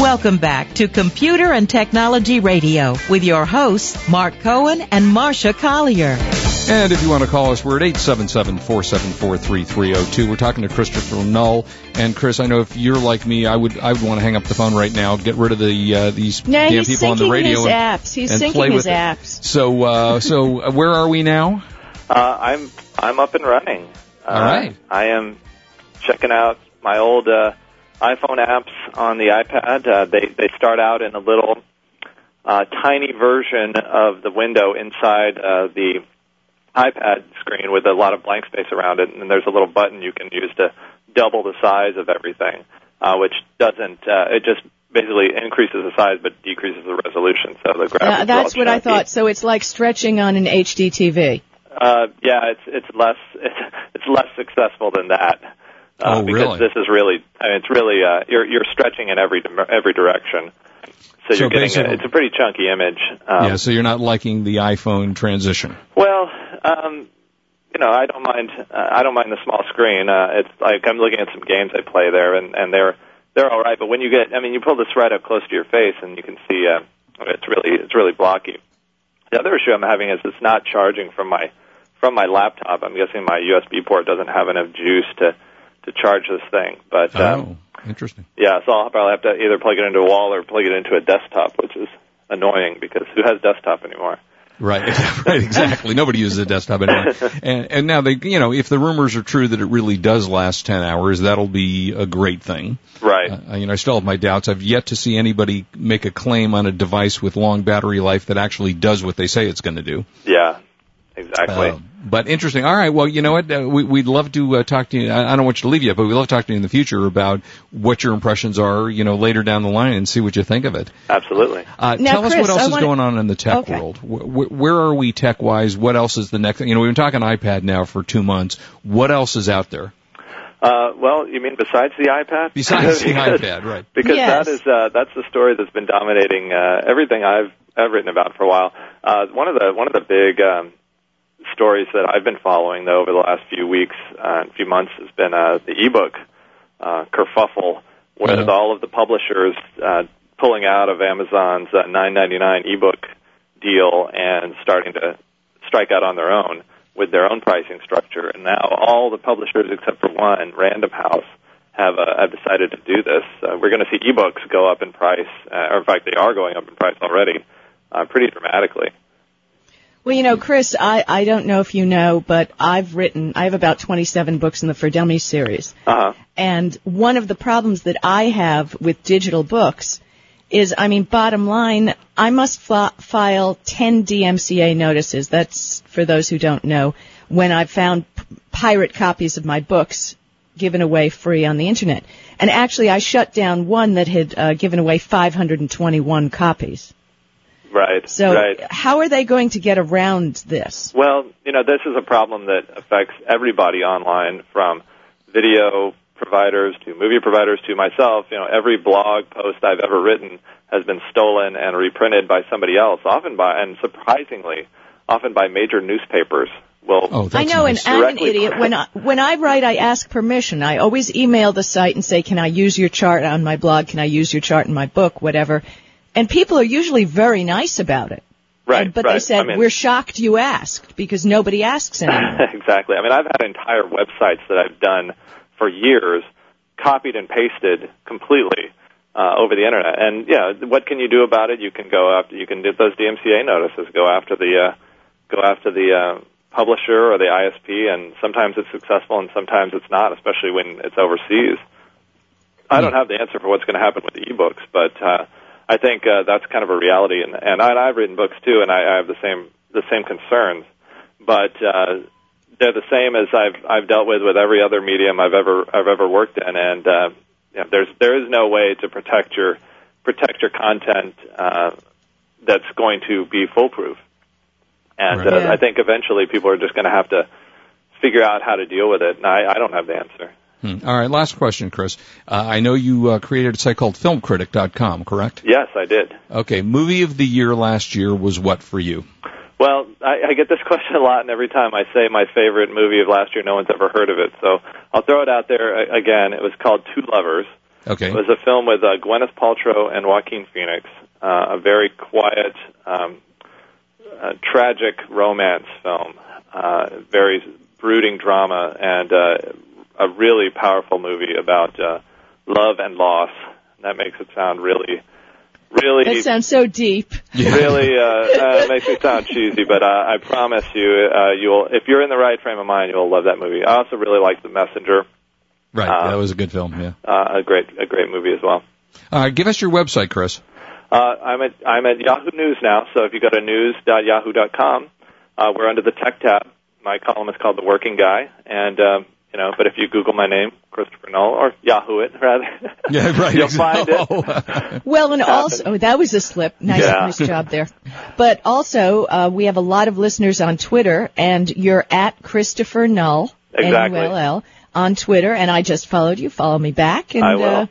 Welcome back to Computer and Technology Radio with your hosts, Mark Cohen and Marsha Collier. And if you want to call us, we're at 877-474-3302. We're talking to Christopher Null. And Chris, I know if you're like me, I would I would want to hang up the phone right now, get rid of the uh, these No, damn people on the syncing radio his and, apps. He's and syncing play his with apps. it. So uh, so uh, where are we now? Uh, I'm I'm up and running. Uh, All right. I am checking out my old uh, iPhone apps on the iPad. Uh, they they start out in a little uh, tiny version of the window inside uh, the iPad screen with a lot of blank space around it, and there's a little button you can use to double the size of everything, uh, which doesn't. Uh, it just basically increases the size but decreases the resolution. So the graphics. Uh, that's what I thought. So it's like stretching on an HD TV. Uh, yeah, it's it's less it's, it's less successful than that. Uh, Oh, because really? this is really I mean, it's really uh, you're you're stretching in every every direction. So, So you're getting a, it's a pretty chunky image. Um, yeah, so you're not liking the iPhone transition. Well, um, you know, I don't mind. Uh, I don't mind the small screen. Uh, it's like I'm looking at some games I play there, and and they're they're all right. But when you get, I mean, you pull this right up close to your face, and you can see uh, it's really it's really blocky. The other issue I'm having is it's not charging from my from my laptop. I'm guessing my USB port doesn't have enough juice to to charge this thing. But um, Oh, interesting. yeah, so I'll probably have to either plug it into a wall or plug it into a desktop, which is annoying because who has desktop anymore? Right, right, exactly. Nobody uses a desktop anymore. And, and now they, you know, if the rumors are true that it really does last 10 hours, that'll be a great thing. Right. Uh, you know, I still have my doubts. I've yet to see anybody make a claim on a device with long battery life that actually does what they say it's going to do. Yeah, exactly. Uh, but interesting. All right. Well, you know what? Uh, we, we'd love to uh, talk to you. I, I don't want you to leave yet, but we'd love to talk to you in the future about what your impressions are, you know, later down the line and see what you think of it. Absolutely. Uh, Now, tell us Chris, what else I is wanna- going on in the tech Okay. world. Where, where are we tech wise? What else is the next? You know, we've been talking iPad now for two months. What else is out there Uh, well, you mean besides the iPad? besides the Because- iPad? Right. Because Yes. that is uh, that's the story that's been dominating uh, everything I've I've written about for a while. Uh, one of the one of the big um, stories that I've been following though over the last few weeks uh, and few months has been uh, the ebook uh, kerfuffle with Uh-huh. all of the publishers uh, pulling out of Amazon's uh, 9.99 ebook deal and starting to strike out on their own with their own pricing structure. And now all the publishers except for one, Random House, have uh, have decided to do this. Uh, we're going to see ebooks go up in price, uh, or in fact, they are going up in price already, uh, pretty dramatically. Well, you know, Chris, I, I don't know if you know, but I've written, I have about 27 books in the For Dummies series. Uh huh. And one of the problems that I have with digital books is, I mean, bottom line, I must fi- file 10 DMCA notices. That's, for those who don't know, when I've found p- pirate copies of my books given away free on the internet. And actually, I shut down one that had uh, given away 521 copies. Right. So right. how are they going to get around this? Well, you know, this is a problem that affects everybody online from video providers to movie providers to myself. You know, every blog post I've ever written has been stolen and reprinted by somebody else, often by, and surprisingly, often by major newspapers. Well, Oh, I know, nice. and I'm an idiot. When I, when I write, I ask permission. I always email the site and say, "Can I use your chart on my blog? Can I use your chart in my book? Whatever." And people are usually very nice about it. right, And- but right. they said, I mean, "We're shocked you asked because nobody asks anymore." exactly. I mean, I've had entire websites that I've done for years, copied and pasted completely uh, over the internet. And yeah, what can you do about it? You can go after. You can get those DMCA notices. Go after the uh, go after the uh, publisher or the ISP, and sometimes it's successful and sometimes it's not, especially when it's overseas. I don't have the answer for what's going to happen with the ebooks, but uh, I think uh, that's kind of a reality. And, and I, I've written books too, and I, I have the same the same concerns. But uh, they're the same as I've I've dealt with with every other medium I've ever I've ever worked in, and uh, yeah, there's there is no way to protect your protect your content uh, that's going to be foolproof. And Right. uh, Yeah. I think eventually people are just going to have to figure out how to deal with it. And I, I don't have the answer. Hmm. All right, last question, Chris. Uh, I know you uh, created a site called FilmCritic.com, correct? Yes, I did. Okay, movie of the year last year was what for you? Well, I, I get this question a lot, and every time I say my favorite movie of last year, no one's ever heard of it. So I'll throw it out there again. It was called Two Lovers. Okay. It was a film with uh, Gwyneth Paltrow and Joaquin Phoenix. Uh, a very quiet, um, uh, tragic romance film. Uh, very brooding drama, and uh, a really powerful movie about uh, love and loss. That makes it sound really, really That sounds so deep. really uh, uh, makes it sound cheesy, but uh, I promise you, uh, you'll if you're in the right frame of mind, you'll love that movie. I also really like The Messenger, Right. Uh, that was a good film. Yeah. uh, a great a great movie as well. All right. Give us your website, Chris. Uh, I'm at I'm at Yahoo News now, so if you go to news.yahoo.com, uh, we're under the Tech tab. My column is called The Working Guy, and um, you know, but if you Google my name, Christopher Null, or Yahoo it rather, Yeah. Right. you'll find it. it. Well, and also, oh, that was a slip. Nice, Yeah. nice job there. But also, uh, we have a lot of listeners on Twitter, and you're at Christopher Null, Exactly. N-U-L-L, on Twitter, and I just followed you. Follow me back, and I will. Uh,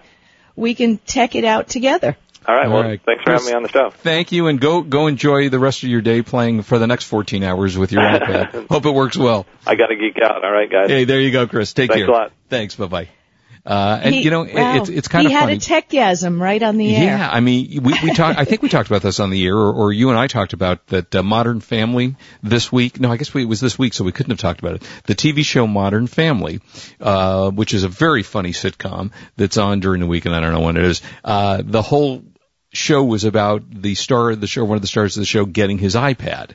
we can tech it out together. All right, All well, right. thanks for Chris- having me on the show. Thank you, and go go enjoy the rest of your day playing for the next 14 hours with your iPad. Hope it works well. I got to geek out. All right, guys. Hey, there you go, Chris. Take Thanks care. Thanks a lot. Thanks. Bye bye. Uh, and He- you know, wow. it's it's kind he of had funny. a techgasm right on the air. Yeah, I mean, we we talked. I think we talked about this on the air, or, or you and I talked about that uh, Modern Family this week. No, I guess we, it was this week, so we couldn't have talked about it. The TV show Modern Family, uh, which is a very funny sitcom that's on during the week, and I don't know when it is. Uh, the whole show was about the star of the show, one of the stars of the show, getting his iPad.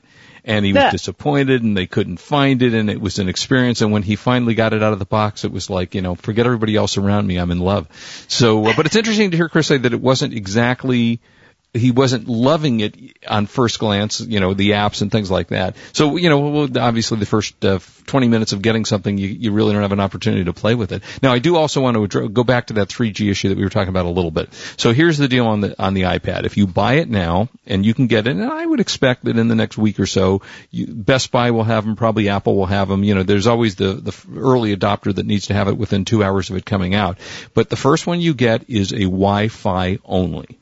And he was Yeah. disappointed and they couldn't find it and it was an experience and when he finally got it out of the box it was like, you know, forget everybody else around me, I'm in love. So, uh, but it's interesting to hear Chris say that it wasn't exactly he wasn't loving it on first glance, you know, the apps and things like that. So, you know, obviously the first uh, 20 minutes of getting something, you, you really don't have an opportunity to play with it. Now, I do also want to go back to that 3G issue that we were talking about a little bit. So here's the deal on the, on the iPad. If you buy it now and you can get it, and I would expect that in the next week or so, you, Best Buy will have them, probably Apple will have them. You know, there's always the, the early adopter that needs to have it within two hours of it coming out. But the first one you get is a Wi-Fi only.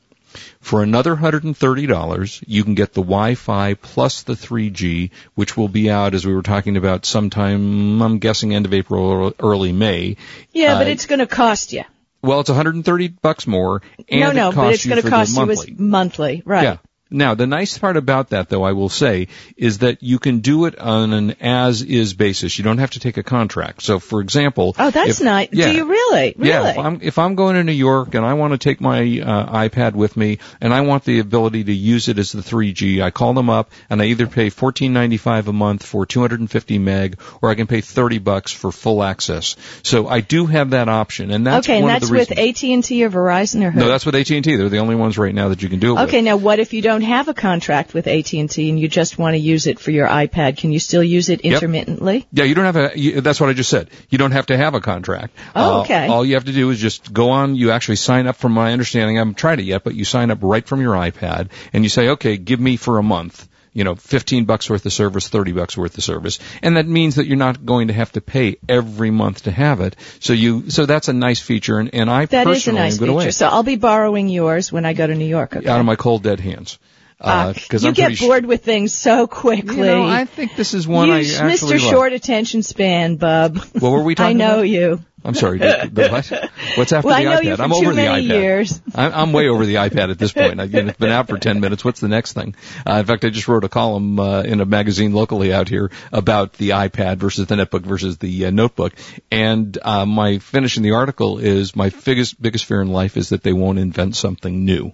For another $130, you can get the Wi-Fi plus the 3G, which will be out, as we were talking about, sometime, I'm guessing end of April or early May. Yeah, but Uh, it's going to cost you. Well, it's 130 bucks more, and no, it no, costs but it's you going to cost you monthly, right? Yeah. Now, the nice part about that, though, I will say, is that you can do it on an as-is basis. You don't have to take a contract. So, for example, Oh, that's if- nice. Yeah. Do you really? Really? Yeah, if I'm if I'm going to New York and I want to take my uh, iPad with me and I want the ability to use it as the 3G, I call them up and I either pay 14.95 a month for 250 meg or I can pay 30 bucks for full access. So I do have that option, and that's okay, and that's of the with. AT&T or Verizon or who? no, that's with AT&T. They're the only ones right now that you can do it with. Okay, now what if you don't have a contract with AT&T and you just want to use it for your iPad? Can you still use it Yep. intermittently? Yeah, you don't have a. You, that's what I just said. You don't have to have a contract. Oh, Uh, okay. all you have to do is just go on. You actually sign up. From my understanding, I haven't tried it yet, but you sign up right from your iPad, and you say, okay, give me for a month. You know, 15 bucks worth of service, 30 bucks worth of service. And that means that you're not going to have to pay every month to have it. So you, so that's a nice feature. And, and I That is a personally nice feature. away So I'll be borrowing yours when I go to New York. Okay. out of my cold dead hands. Ah, Because you I'm get pretty bored with things so quickly. You know, I think this is one you, I actually Mr. love. Short Attention Span, bub. What were we talking? About? I know about? you. I'm sorry. The, what? What's after Well, the iPad? you I'm over the iPad. years. I'm, I'm way over the iPad at this point. I, you know, it's been out for 10 minutes. What's the next thing? Uh, in fact, I just wrote a column uh, in a magazine locally out here about the iPad versus the netbook versus the uh, notebook. And uh, my finish in the article is my biggest biggest fear in life is that they won't invent something new.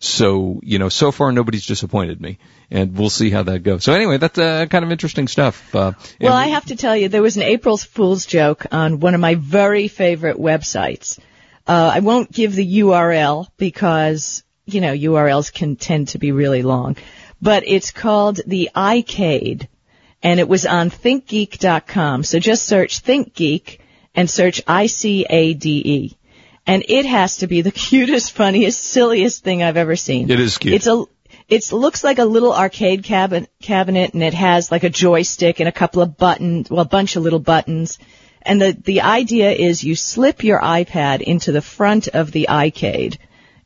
So, you know, so far nobody's disappointed me, and we'll see how that goes. So anyway, that's uh, kind of interesting stuff. Uh, Well, I have to tell you, there was an April Fool's joke on one of my very favorite websites. Uh, I won't give the URL because, you know, URLs can tend to be really long. But it's called the iCade, and it was on thinkgeek.com. So just search ThinkGeek and search I-C-A-D-E. And it has to be the cutest, funniest, silliest thing I've ever seen. It is cute. It's a it looks like a little arcade cabinet, cabinet and it has like a joystick and a couple of buttons, well, a bunch of little buttons. And the, the idea is you slip your iPad into the front of the iCade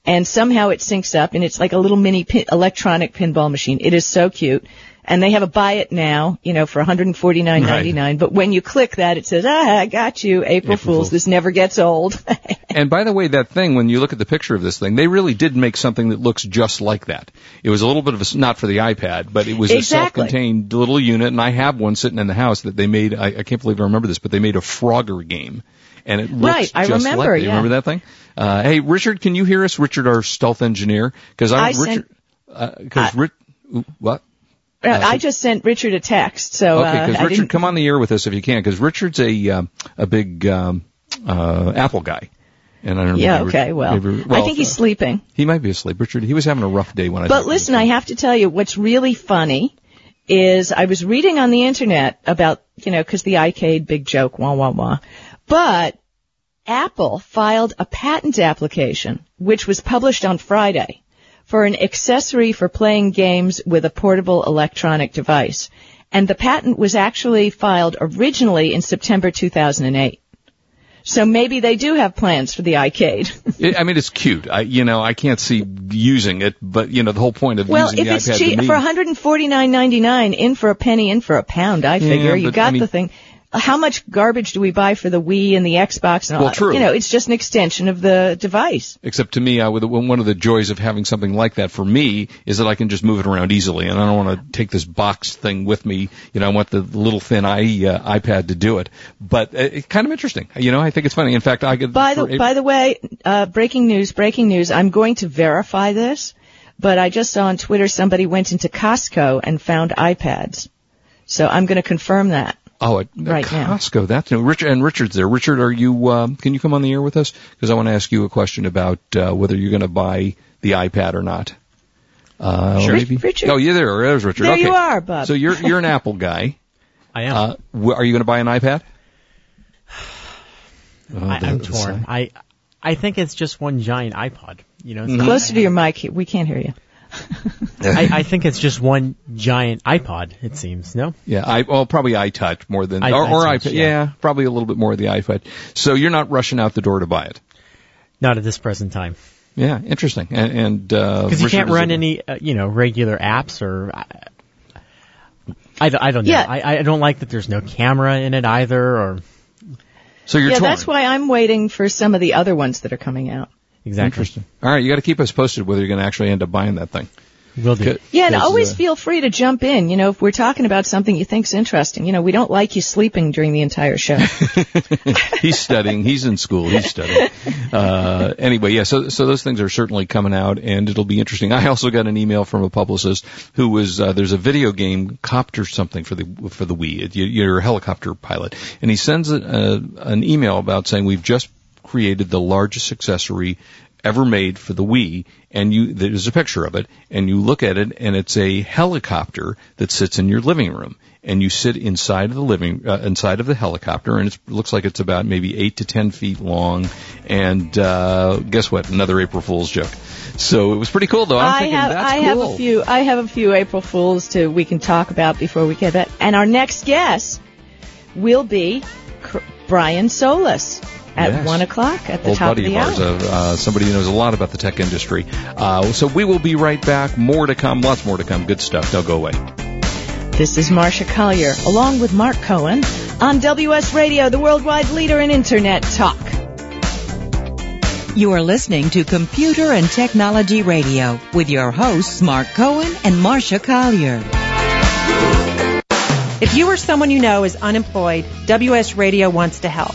and somehow it syncs up and it's like a little mini pin, electronic pinball machine. It is so cute. And they have a buy it now, you know, for 149.99. But when you click that, it says, "Ah, I got you, April, April Fools. Fools. This never gets old." And by the way, that thing, when you look at the picture of this thing, they really did make something that looks just like that. It was a little bit of a, not for the iPad, but it was a self-contained little unit, and I have one sitting in the house that they made, I, I can't believe I remember this, but they made a Frogger game. And it looks Right, I just remember, like it. You yeah. remember that thing? Uh, hey, Richard, can you hear us? Richard, our stealth engineer? Cause I, I Richard, sent- uh, cause Rit, ooh, what? Uh, I just sent Richard a text, so Okay, uh, because I Richard, come on the air with us if you can, because Richard's a um, a big um, uh, Apple guy, and I don't know. yeah, okay. Well, maybe- I think he's uh, sleeping. He might be asleep. Richard, he was having a rough day when I. But talked to him listen, I have to tell you, what's really funny is I was reading on the internet about, you know, because the iCade, big joke, wah, wah, wah. But Apple filed a patent application, which was published on Friday, for an accessory for playing games with a portable electronic device. And the patent was actually filed originally in September 2008. So maybe they do have plans for the iCade. I mean, it's cute. I, you know, I can't see using it, but you know, the whole point of Well, using if the it's iPad cheap for 149.99, in for a penny, in for a pound, I figure. you but, got I mean- the thing. How much garbage do we buy for the Wii and the Xbox and all Well, true. You know, it's just an extension of the device. Except to me, I would, one of the joys of having something like that for me is that I can just move it around easily, and I don't want to take this box thing with me. You know, I want the little thin i uh, iPad to do it. But uh, it's kind of interesting. You know, I think it's funny. In fact, I could. By the by the way, uh, breaking news, breaking news. I'm going to verify this, but I just saw on Twitter somebody went into Costco and found iPads. So I'm going to confirm that. Oh, at right now. Costco. That's new. Richard and Richard's there. Richard, are you? Um, can you come on the air with us? Because I want to ask you a question about uh, whether you're going to buy the iPad or not. Uh, Sure. maybe. Richard. Oh, yeah, there. There's Richard. There okay. you are, Bob. So you're you're an Apple guy. I am. Uh, wh- are you going to buy an iPad? Oh, I, I'm torn. I I think it's just one giant iPod. You know, Mm-hmm. Closer to your mic. We can't hear you. I, I think it's just one giant iPod. It seems no. Yeah, I well probably iTouch more than I- or, or iTouch, iPad. yeah. Yeah. probably a little bit more of the iPod. So you're not rushing out the door to buy it. Not at this present time, Yeah, interesting. And, and uh, because you can't run any uh, you know regular apps or. I, I, don't- I don't know. Yeah. I, I don't like that there's no camera in it either, or So you're yeah, torn. that's why I'm waiting for some of the other ones that are coming out. exactly. Interesting. All right, you got to keep us posted whether you're going to actually end up buying that thing. Will do. Yeah, and always uh, feel free to jump in. You know, if we're talking about something you think's interesting, you know, we don't like you sleeping during the entire show. he's studying. He's in school. He's studying. Uh, anyway, yeah. So, so those things are certainly coming out, and it'll be interesting. I also got an email from a publicist who was uh, there's a video game copter something for the for the Wii. It- you- You're a helicopter pilot, and he sends a, a, an email about saying we've just created the largest accessory ever made for the Wii, and you there's a picture of it, and you look at it, and it's a helicopter that sits in your living room, and you sit inside of the living uh, inside of the helicopter, and it looks like it's about maybe eight to ten feet long, and uh, guess what? Another April Fool's joke. So it was pretty cool, though. I'm I thinking have that's I cool. have a few I have a few April Fools to we can talk about before we get that. And our next guest will be Brian Solis at Yes. one o'clock at the Old top buddy of the ours, hour. uh, uh, somebody who knows a lot about the tech industry. Uh, so we will be right back. More to come, lots more to come. Good stuff. Don't go away. This is Marsha Collier, along with Mark Cohen, on WS Radio, the worldwide leader in Internet talk. You are listening to Computer and Technology Radio with your hosts Mark Cohen and Marsha Collier. If you or someone you know is unemployed, WS Radio wants to help.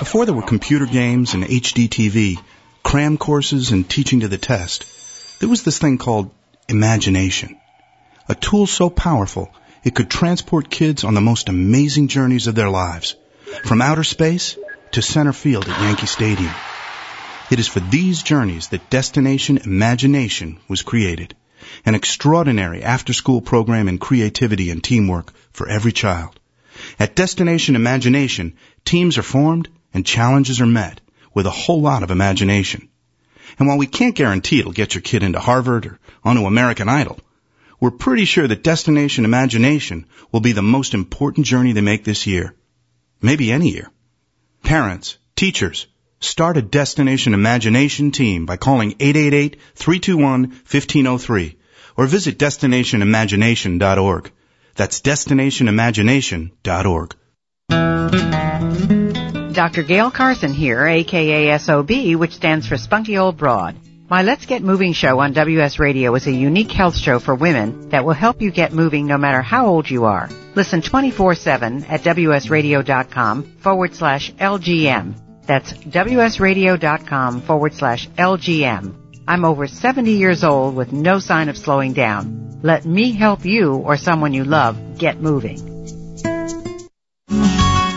Before there were computer games and HDTV, cram courses and teaching to the test, there was this thing called imagination. A tool so powerful it could transport kids on the most amazing journeys of their lives, from outer space to center field at Yankee Stadium. It is for these journeys that Destination Imagination was created. an extraordinary after-school program in creativity and teamwork for every child. At Destination Imagination, teams are formed and challenges are met with a whole lot of imagination. And while we can't guarantee it'll get your kid into Harvard or onto American Idol, we're pretty sure that Destination Imagination will be the most important journey they make this year. Maybe any year. Parents, teachers, start a Destination Imagination team by calling 888-321-1503 or visit destinationimagination.org. That's destinationimagination.org. Dr. Gail Carson here, aka SOB, which stands for Spunky Old Broad. My Let's Get Moving show on WS Radio is a unique health show for women that will help you get moving no matter how old you are. Listen 24-7 at wsradio.com forward slash LGM. That's wsradio.com forward slash LGM. I'm over 70 years old with no sign of slowing down. Let me help you or someone you love get moving.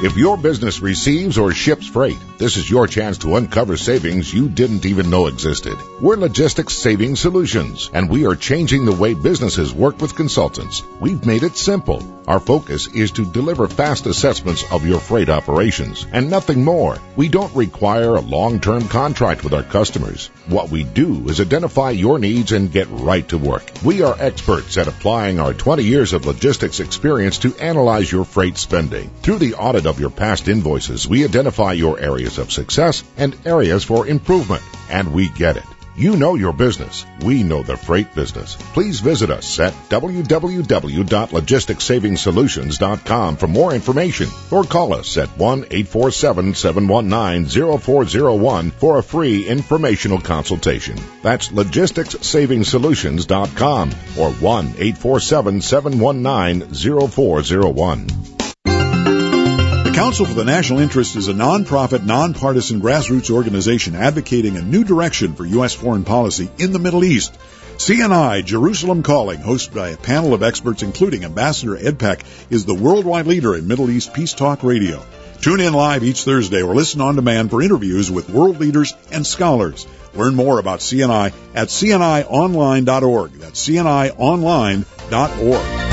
If your business receives or ships freight, this is your chance to uncover savings you didn't even know existed. We're Logistics Saving Solutions, and we are changing the way businesses work with consultants. We've made it simple. Our focus is to deliver fast assessments of your freight operations and nothing more. We don't require a long-term contract with our customers. What we do is identify your needs and get right to work. We are experts at applying our 20 years of logistics experience to analyze your freight spending. Through the audit of your past invoices, we identify your areas of success and areas for improvement. And we get it. You know your business. We know the freight business. Please visit us at www.logisticsavingsolutions.com for more information or call us at 1-847-719-0401 for a free informational consultation. That's logisticsavingsolutions.com or 1-847-719-0401. Council for the National Interest is a nonprofit, nonpartisan grassroots organization advocating a new direction for U.S. foreign policy in the Middle East. CNI Jerusalem Calling, hosted by a panel of experts including Ambassador Ed Peck, is the worldwide leader in Middle East Peace Talk Radio. Tune in live each Thursday or listen on demand for interviews with world leaders and scholars. Learn more about CNI at cnionline.org. That's cnionline.org.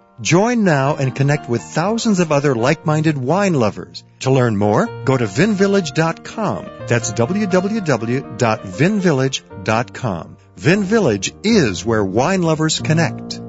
Join now and connect with thousands of other like-minded wine lovers. To learn more, go to vinvillage.com. That's www.vinvillage.com. Vin Village is where wine lovers connect.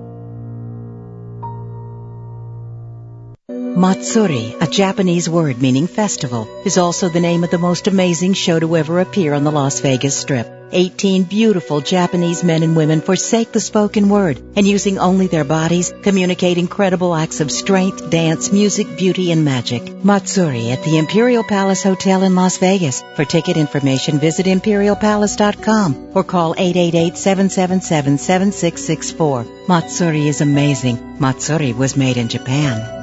Matsuri, a Japanese word meaning festival, is also the name of the most amazing show to ever appear on the Las Vegas Strip. 18 beautiful Japanese men and women forsake the spoken word and using only their bodies communicate incredible acts of strength, dance, music, beauty, and magic. Matsuri at the Imperial Palace Hotel in Las Vegas. For ticket information, visit imperialpalace.com or call 888-777-7664. Matsuri is amazing. Matsuri was made in Japan.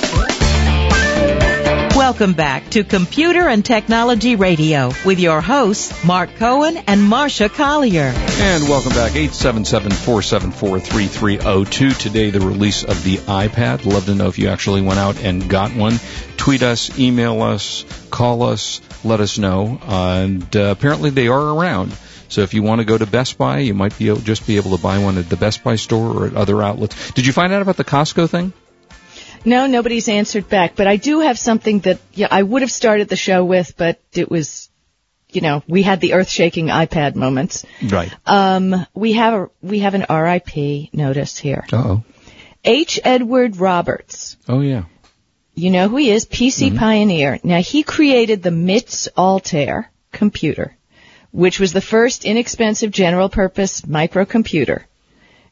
Welcome back to Computer and Technology Radio with your hosts, Mark Cohen and Marsha Collier. And welcome back, 877-474-3302. Today, the release of the iPad. Love to know if you actually went out and got one. Tweet us, email us, call us, let us know. And uh, apparently they are around. So if you want to go to Best Buy, you might be able, just be able to buy one at the Best Buy store or at other outlets. Did you find out about the Costco thing? No, nobody's answered back, but I do have something that yeah, I would have started the show with, but it was you know, we had the earth-shaking iPad moments. Right. Um, we have a we have an RIP notice here. Uh-oh. H. Edward Roberts. Oh, yeah. You know who he is? PC pioneer. Now he created the MITS Altair computer, which was the first inexpensive general purpose microcomputer.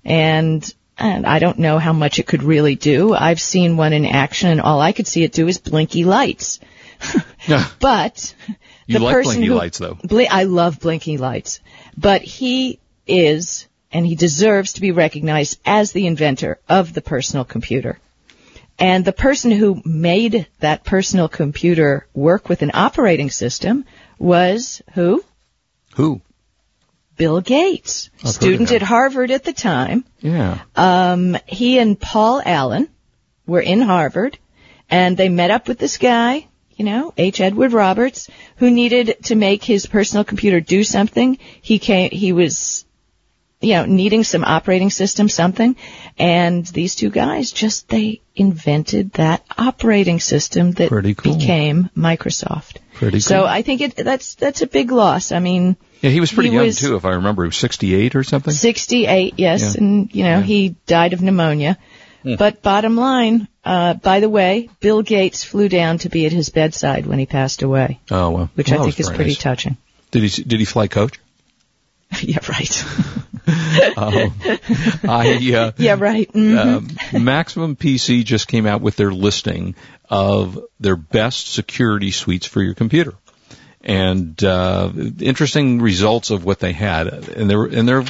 And and I don't know how much it could really do. I've seen one in action and all I could see it do is blinky lights. but You the like person blinky who- lights, though. Bli- I love blinky lights. But he is, and he deserves to be recognized as the inventor of the personal computer. And the person who made that personal computer work with an operating system was who? Who? Bill Gates. I've Student at Harvard at the time. Yeah. Um, he and Paul Allen were in Harvard, and they met up with this guy, you know, H. Edward Roberts, who needed to make his personal computer do something. He came, he was, you know, needing some operating system, something, and these two guys just they invented that operating system that cool. became Microsoft. Pretty cool. So. I think it that's that's a big loss. I mean, Yeah, he was pretty he young, was- too, if I remember. He was 68 or something. 68, yes, Yeah. and you know Yeah. he died of pneumonia. Hmm. But bottom line, uh, by the way, Bill Gates flew down to be at his bedside when he passed away, Oh, well. which Well, I think is pretty nice. touching. Did he, did he fly coach? yeah, right. Oh. I, uh, yeah, right. Mhm. um, Maximum PC just came out with their listing of their best security suites for your computer. And uh, interesting results of what they had, and their and their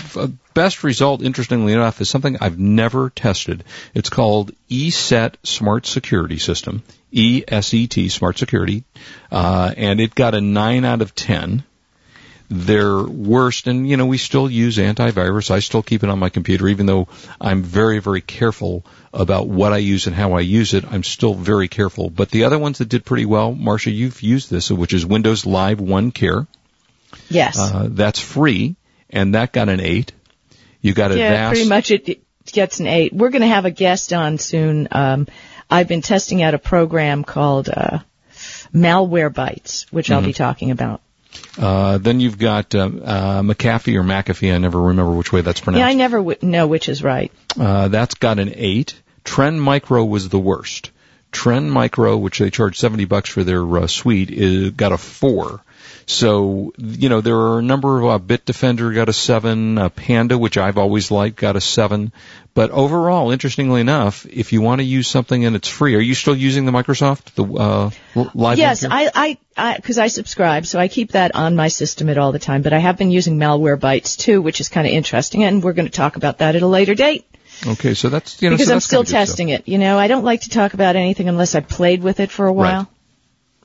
best result, interestingly enough, is something I've never tested. It's called ESET Smart Security System, E S E T Smart Security, uh, and it got a nine out of ten their worst, and you know, we still use antivirus. I still keep it on my computer, even though I'm very, very careful about what I use and how I use it. I'm still very careful. But the other ones that did pretty well, Marsha, you've used this, which is Windows Live OneCare. Yes. Uh, that's free, and that got an eight. You got a yeah, vast. pretty much it, gets an eight. We're going to have a guest on soon. Um, I've been testing out a program called uh, Malwarebytes, which I'll Mhm. be talking about. Uh, then you've got um, uh, McAfee or McAfee. I never remember which way that's pronounced. Yeah, I never w- know which is right. Uh, that's got an eight. Trend Micro was the worst. Trend Micro, which they charge 70 bucks for their uh, suite, is, got a four. So, you know, there are a number of, uh, Bitdefender got a seven, uh, Panda, which I've always liked, got a seven. But overall, interestingly enough, if you want to use something and it's free, are you still using the Microsoft, the, uh, live? yes, Link I, I, because I, subscribe, so I keep that on my system at all the time. But I have been using Malwarebytes too, which is kind of interesting, and we're going to talk about that at a later date? Okay, so that's, you know, because so I'm still kinda stuff. testing it. You know, I don't like to talk about anything unless I played with it for a while. Right.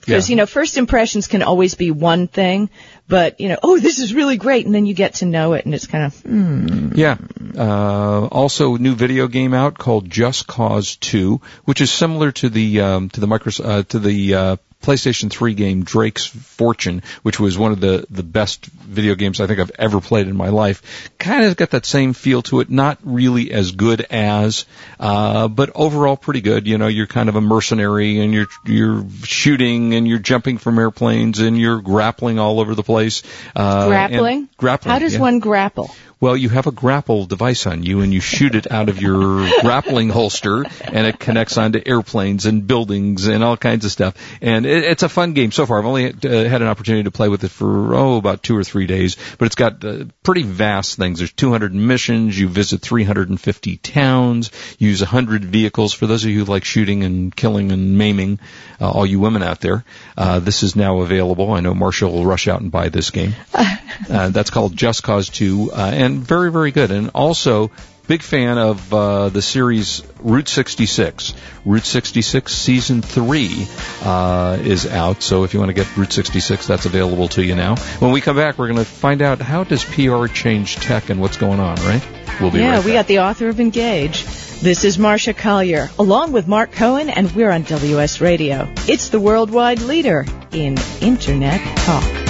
Because, you know, first impressions can always be one thing, but, you know, oh, this is really great, and then you get to know it, and it's kind of, hmm. Yeah. Uh, also, a new video game out called Just Cause 2, which is similar to the um, to the Microsoft uh, to the uh, PlayStation 3 game Drake's Fortune, which was one of the the best video games I think I've ever played in my life. Kind of got that same feel to it. Not really as good as, uh, but overall pretty good. You know, you're kind of a mercenary and you're you're shooting and you're jumping from airplanes and you're grappling all over the place. Uh, grappling? Grappling. How does yeah. one grapple? Well, you have a grapple device on you, and you shoot it out of your grappling holster, and it connects onto airplanes and buildings and all kinds of stuff. And it, it's a fun game so far. I've only uh, had an opportunity to play with it for oh about two or three days, but it's got uh, pretty vast things. There's 200 missions. You visit 350 towns. Use 100 vehicles. For those of you who like shooting and killing and maiming, uh, all you women out there, uh, this is now available. I know Marshall will rush out and buy this game. Uh, that's called Just Cause 2, uh, and very, very good. And also, big fan of uh, the series Route 66. Route 66 Season 3 uh, is out, so if you want to get Route 66, that's available to you now. When we come back, we're going to find out how does PR change tech and what's going on, right? We'll be yeah, right we got the author of Engage. This is Marsha Collier, along with Mark Cohen, and we're on WS Radio. It's the worldwide leader in Internet talk.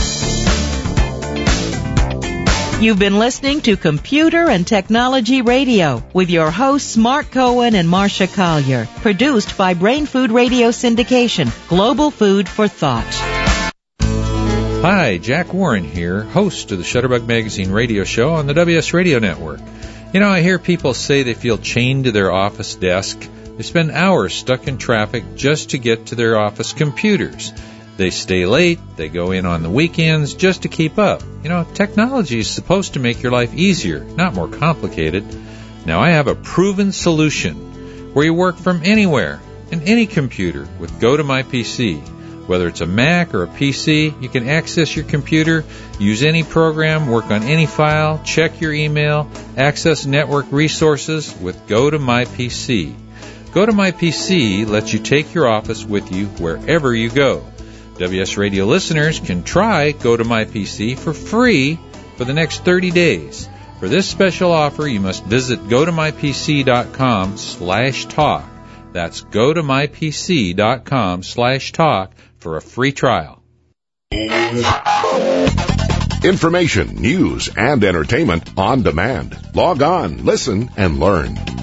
You've been listening to Computer and Technology Radio with your hosts Mark Cohen and Marsha Collier, produced by Brain Food Radio Syndication, Global Food for Thought. Hi, Jack Warren here, host of the Shutterbug Magazine radio show on the WS Radio Network. You know, I hear people say they feel chained to their office desk. They spend hours stuck in traffic just to get to their office computers. They stay late, they go in on the weekends just to keep up. You know, technology is supposed to make your life easier, not more complicated. Now I have a proven solution where you work from anywhere and any computer with Go to My PC. Whether it's a Mac or a PC, you can access your computer, use any program, work on any file, check your email, access network resources with Go to My PC. Go to My PC lets you take your office with you wherever you go. WS Radio listeners can try Go to My PC for free for the next 30 days. For this special offer, you must visit gotomypc.com slash talk. That's gotomypc.com slash talk for a free trial. Information, news, and entertainment on demand. Log on, listen, and learn.